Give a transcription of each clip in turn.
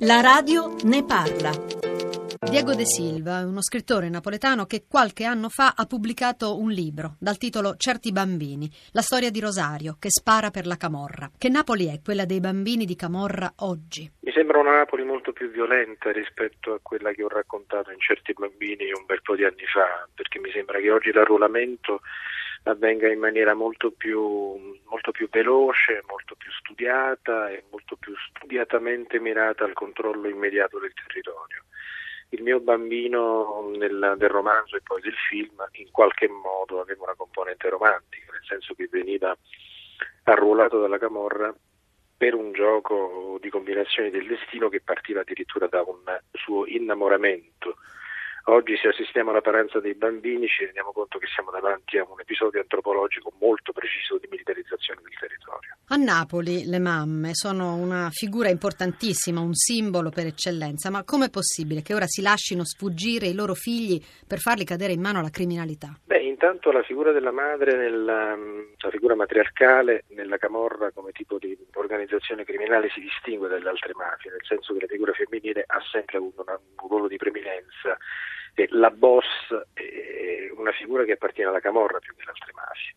La radio ne parla. Diego De Silva è uno scrittore napoletano che qualche anno fa ha pubblicato un libro dal titolo Certi bambini, la storia di Rosario che spara per la Camorra. Che Napoli è quella dei bambini di Camorra oggi? Mi sembra una Napoli molto più violenta rispetto a quella che ho raccontato in Certi bambini un bel po' di anni fa, perché mi sembra che oggi l'arruolamento avvenga in maniera molto più, molto più veloce, molto più studiata e molto più studiatamente mirata al controllo immediato del territorio. Il mio bambino nel, del romanzo e poi del film in qualche modo aveva una componente romantica, nel senso che veniva arruolato dalla Camorra per un gioco di combinazioni del destino che partiva addirittura da un suo innamoramento Oggi se assistiamo alla paranza dei bambini ci rendiamo conto che siamo davanti a un episodio antropologico molto preciso di militarizzazione del territorio. A Napoli le mamme sono una figura importantissima, un simbolo per eccellenza, ma com'è possibile che ora si lasciano sfuggire i loro figli per farli cadere in mano alla criminalità? Beh, intanto la figura della madre, nella, la figura matriarcale nella Camorra come tipo di organizzazione criminale si distingue dalle altre mafie, nel senso che la figura femminile ha sempre avuto un ruolo di preminenza la boss è una figura che appartiene alla Camorra più che alle altre mafie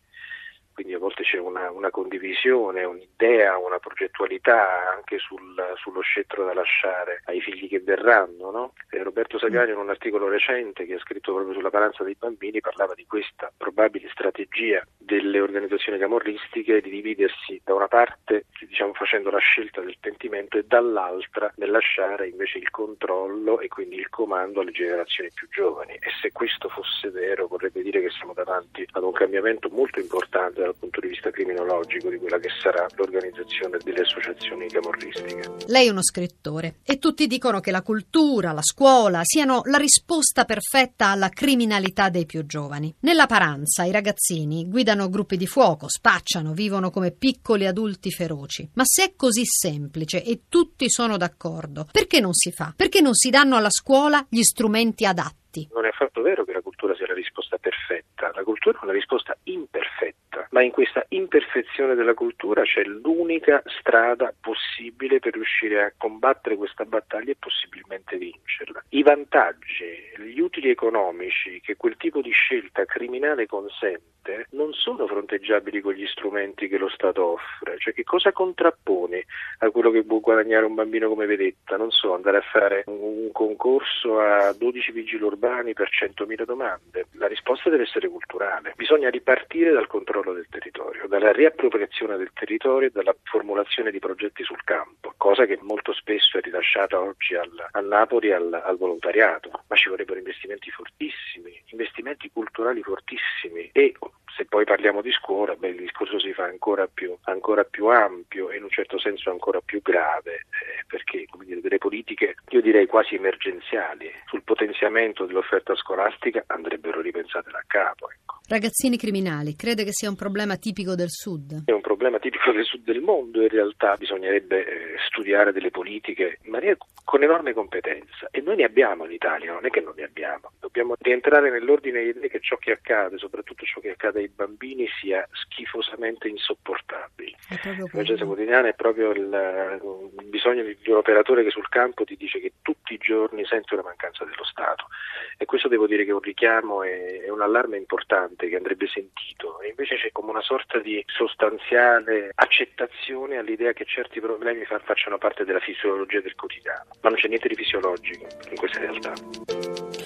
quindi a volte c'è una, una condivisione, un'idea, una progettualità anche sul, sullo scettro da lasciare ai figli che verranno. No? Roberto Sagani in un articolo recente che ha scritto proprio sulla paranza dei bambini parlava di questa probabile strategia delle organizzazioni camorristiche di dividersi da una parte diciamo, facendo la scelta del pentimento e dall'altra nel lasciare invece il controllo e quindi il comando alle generazioni più giovani e se questo fosse vero vorrebbe dire che siamo davanti ad un cambiamento molto importante dal punto di vista criminologico di quella che sarà l'organizzazione delle associazioni camorristiche. Lei è uno scrittore e tutti dicono che la cultura, la scuola siano la risposta perfetta alla criminalità dei più giovani. Nella Paranza i ragazzini guidano gruppi di fuoco, spacciano, vivono come piccoli adulti feroci. Ma se è così semplice e tutti sono d'accordo, perché non si fa? Perché non si danno alla scuola gli strumenti adatti? Non è affatto vero che la cultura sia la risposta perfetta, la cultura è una risposta imperfetta ma in questa imperfezione della cultura c'è l'unica strada possibile per riuscire a combattere questa battaglia e possibilmente vincerla. I vantaggi, gli utili economici che quel tipo di scelta criminale consente non sono fronteggiabili con gli strumenti che lo Stato offre, cioè che cosa contrappone a quello che può guadagnare un bambino come vedetta? Non so, andare a fare un concorso a 12 vigili urbani per 100.000 domande. La risposta deve essere culturale. Bisogna ripartire dal controllo del territorio, dalla riappropriazione del territorio e dalla formulazione di progetti sul campo, cosa che molto spesso è rilasciata oggi al, a Napoli al, al volontariato, ma ci vorrebbero investimenti fortissimi, investimenti culturali fortissimi e se poi parliamo di scuola, beh, il discorso si fa ancora più, ancora più, ampio e in un certo senso ancora più grave, eh, perché dire, delle politiche, io direi quasi emergenziali, sul potenziamento dell'offerta scolastica andrebbero ripensate da capo. Ragazzini criminali, crede che sia un problema tipico del Sud? È un problema tipico del Sud del mondo, in realtà bisognerebbe eh, studiare delle politiche in maniera con enorme competenza e noi ne abbiamo in Italia, non è che non ne abbiamo. Dobbiamo rientrare nell'ordine di idee che ciò che accade, soprattutto ciò che accade ai bambini, sia schifosamente insopportabile. L'emergenza quotidiana è proprio il, il bisogno di, di un operatore che sul campo ti dice che tutti i giorni sente una mancanza dello Stato e questo devo dire che è un richiamo e un allarme importante che andrebbe sentito e invece c'è come una sorta di sostanziale accettazione all'idea che certi problemi facciano parte della fisiologia del quotidiano ma non c'è niente di fisiologico in questa realtà.